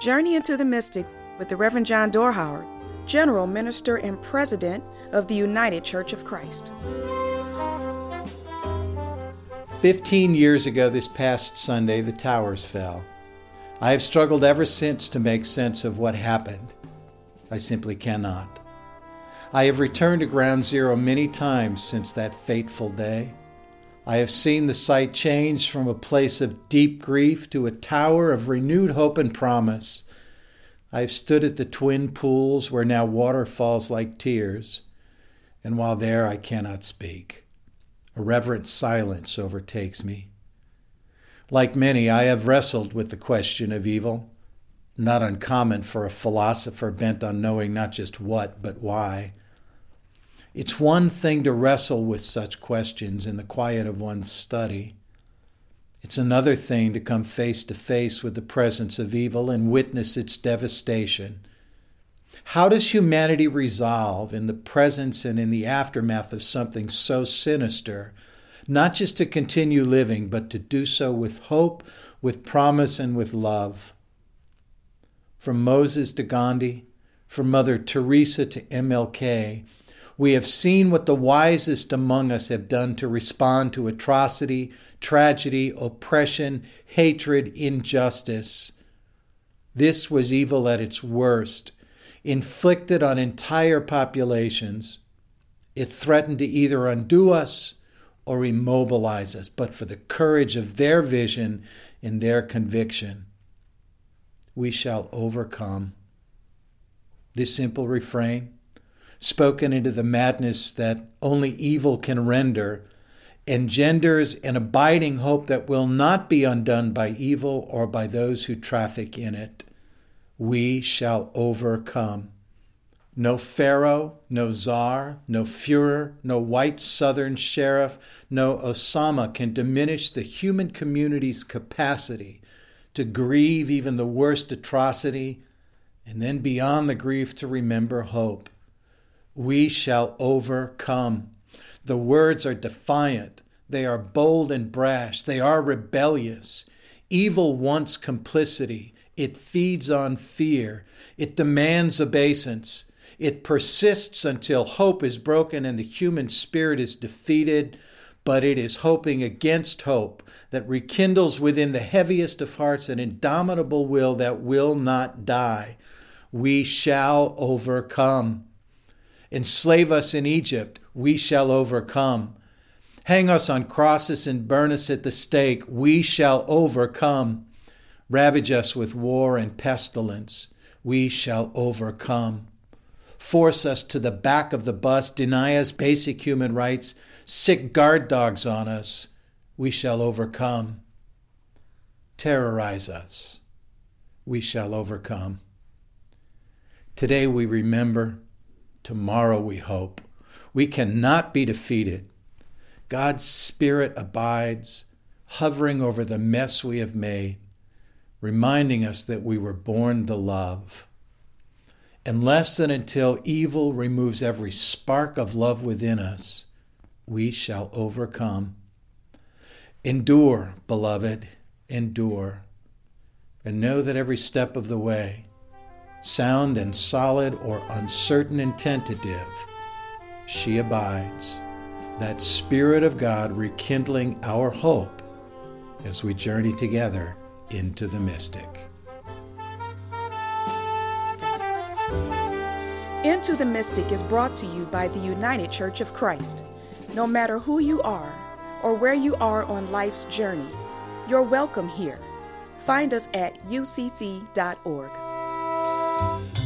Journey into the Mystic with the Reverend John Dorhauer, General Minister and President of the United Church of Christ. 15 years ago, this past Sunday, the towers fell. I have struggled ever since to make sense of what happened. I simply cannot. I have returned to ground zero many times since that fateful day. I have seen the site change from a place of deep grief to a tower of renewed hope and promise. I have stood at the twin pools where now water falls like tears, and while there I cannot speak. A reverent silence overtakes me. Like many, I have wrestled with the question of evil, not uncommon for a philosopher bent on knowing not just what, but why. It's one thing to wrestle with such questions in the quiet of one's study. It's another thing to come face to face with the presence of evil and witness its devastation. How does humanity resolve in the presence and in the aftermath of something so sinister, not just to continue living, but to do so with hope, with promise, and with love? From Moses to Gandhi, from Mother Teresa to MLK, we have seen what the wisest among us have done to respond to atrocity, tragedy, oppression, hatred, injustice. This was evil at its worst, inflicted on entire populations. It threatened to either undo us or immobilize us, but for the courage of their vision and their conviction, we shall overcome. This simple refrain spoken into the madness that only evil can render, engenders an abiding hope that will not be undone by evil or by those who traffic in it. We shall overcome. No Pharaoh, no Czar, no Fuhrer, no white Southern sheriff, no Osama can diminish the human community's capacity to grieve even the worst atrocity, and then beyond the grief to remember hope we shall overcome. The words are defiant, they are bold and brash, they are rebellious. Evil wants complicity, it feeds on fear, it demands obeisance, it persists until hope is broken and the human spirit is defeated. But it is hoping against hope that rekindles within the heaviest of hearts an indomitable will that will not die. We shall overcome. Enslave us in Egypt, we shall overcome. Hang us on crosses and burn us at the stake, we shall overcome. Ravage us with war and pestilence, we shall overcome. Force us to the back of the bus, deny us basic human rights, sic guard dogs on us, we shall overcome. Terrorize us, we shall overcome. Today we remember Tomorrow we hope. We cannot be defeated. God's Spirit abides, hovering over the mess we have made, reminding us that we were born to love. And until evil removes every spark of love within us, we shall overcome. Endure, beloved, endure, and know that every step of the way sound and solid or uncertain and tentative, she abides, that Spirit of God rekindling our hope as we journey together into the mystic. Into the Mystic is brought to you by the United Church of Christ. No matter who you are or where you are on life's journey, you're welcome here. Find us at ucc.org. You.